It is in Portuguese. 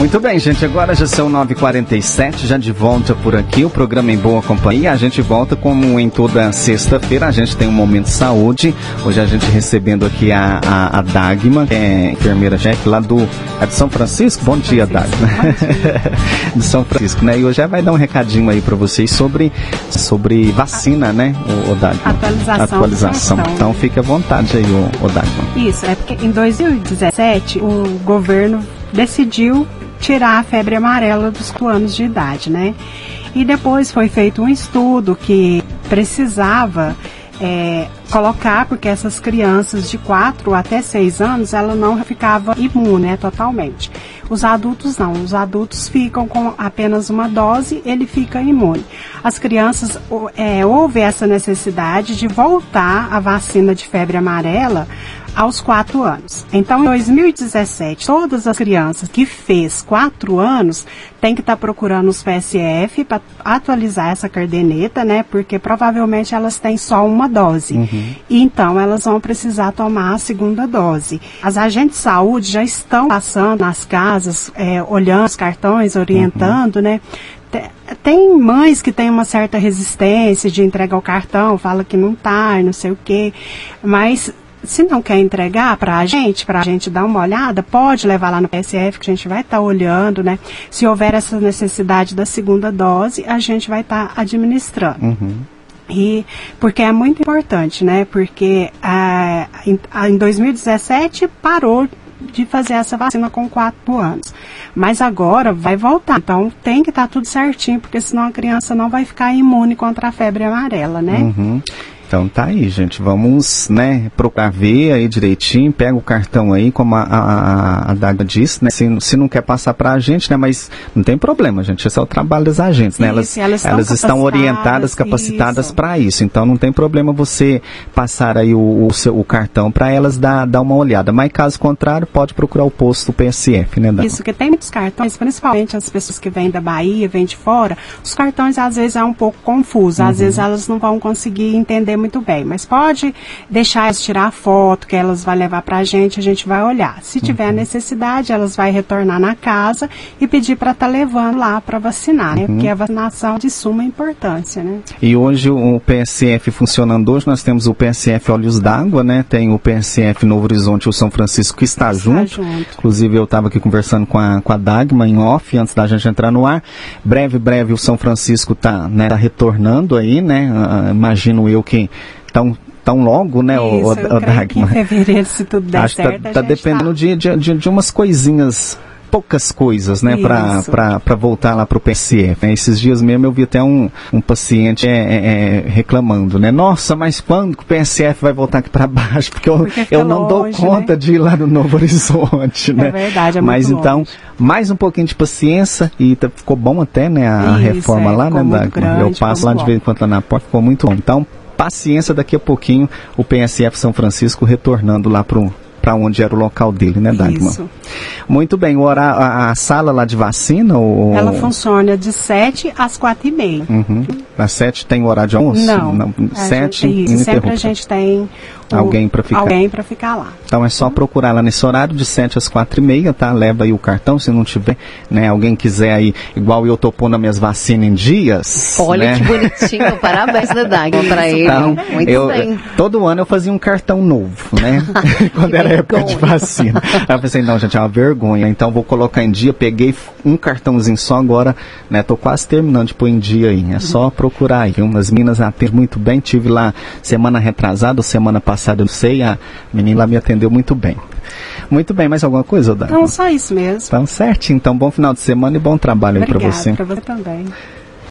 Muito bem, gente. Agora já são 9h47, já de volta por aqui. O programa Em Boa Companhia. A gente volta como em toda sexta-feira. A gente tem um momento de saúde. Hoje a gente recebendo aqui a, a, a Dagma, que é enfermeira-chefe lá do é de São Francisco. Bom dia, Dagma. de São Francisco, né? E hoje vai dar um recadinho aí para vocês sobre, sobre vacina, né, o, o Dagma? Atualização. Atualização. Então fique à vontade aí, o, o Dagma. Isso, é porque em 2017 o governo decidiu tirar a febre amarela dos anos de idade, né? E depois foi feito um estudo que precisava é, colocar, porque essas crianças de 4 até 6 anos, ela não ficava imune né, totalmente. Os adultos não, os adultos ficam com apenas uma dose, ele fica imune. As crianças, é, houve essa necessidade de voltar a vacina de febre amarela aos 4 anos. Então, em 2017, todas as crianças que fez 4 anos têm que estar tá procurando os PSF para atualizar essa cardeneta, né? Porque provavelmente elas têm só uma dose. Uhum. E então elas vão precisar tomar a segunda dose. As agentes de saúde já estão passando nas casas, é, olhando os cartões, orientando, uhum. né? tem mães que têm uma certa resistência de entregar o cartão, fala que não tá, não sei o quê, mas se não quer entregar para a gente, para a gente dar uma olhada, pode levar lá no PSF, que a gente vai estar tá olhando, né? Se houver essa necessidade da segunda dose, a gente vai estar tá administrando. Uhum. E porque é muito importante, né? Porque ah, em, em 2017 parou de fazer essa vacina com 4 anos. Mas agora vai voltar. Então tem que estar tá tudo certinho, porque senão a criança não vai ficar imune contra a febre amarela, né? Uhum. Então tá aí, gente. Vamos, né, procurar ver aí direitinho, pega o cartão aí, como a, a, a Daga disse, né? Se, se não quer passar para a gente, né? Mas não tem problema, gente. Esse é o trabalho das agentes, né? Elas, elas, elas estão orientadas, capacitadas para isso. Então não tem problema você passar aí o, o, seu, o cartão para elas dar, dar uma olhada. Mas caso contrário, pode procurar o posto do PSF, né, Daga? Isso, que tem muitos cartões, principalmente as pessoas que vêm da Bahia, vêm de fora, os cartões às vezes é um pouco confuso. Às uhum. vezes elas não vão conseguir entender muito bem, mas pode deixar elas tirar a foto que elas vão levar para a gente, a gente vai olhar. Se tiver uhum. necessidade, elas vai retornar na casa e pedir para estar tá levando lá para vacinar, né? Uhum. Porque a vacinação é de suma importância, né? E hoje o PSF funcionando hoje, nós temos o PSF Olhos d'Água, né? Tem o PSF Novo Horizonte e o São Francisco que está, está junto. junto. Inclusive eu estava aqui conversando com a, com a Dagma em off, antes da gente entrar no ar. Breve, breve o São Francisco está né, tá retornando aí, né? Uh, imagino eu que tão tão logo, né, Isso, o, o, o Dagmar? Em fevereiro, se tudo der Acho tá- certo, tá, tá dependendo tá. de, de, de umas coisinhas poucas coisas, né, para voltar lá para o PSF. Né? Esses dias mesmo eu vi até um, um paciente é, é, é, reclamando, né? Nossa, mas quando que o PSF vai voltar aqui para baixo? Porque eu, Porque eu não longe, dou conta né? de ir lá no Novo Horizonte, né? É verdade, é Mas então, longe. mais um pouquinho de paciência e tá, ficou bom até, né, a Isso, reforma é, lá, né, Dagmar? Eu passo lá de vez em quando lá na porta, ficou muito bom. Então, paciência, daqui a pouquinho o PSF São Francisco retornando lá para para onde era o local dele, né, Dagmar? Isso. Muito bem, o horário, a, a, sala lá de vacina? Ou... Ela funciona de 7 às 4 e meia. Uhum. Às 7 tem horário de almoço? Não. Não 7 isso, sempre a gente tem alguém para ficar. Alguém para ficar lá. Então é só procurar lá nesse horário de 7 às 4 e meia, tá? Leva aí o cartão, se não tiver, né? Alguém quiser aí, igual eu tô pondo as minhas vacinas em dias. Olha né? que bonitinho, parabéns da Dagmar para ele. Então, Muito eu, bem. Todo ano eu fazia um cartão novo, né? Quando era época de vacina. Aí eu pensei, não, gente, é uma vergonha. Então vou colocar em dia, peguei um cartãozinho só agora, né? Tô quase terminando de pôr em dia aí. É só procurar aí. Umas minas atendem muito bem. Tive lá semana retrasada, semana passada, eu não sei, a menina lá me atendeu muito bem. Muito bem, mais alguma coisa, Dani? Não, só isso mesmo. Então, certo. Então, bom final de semana e bom trabalho Obrigada, aí para você. para você também.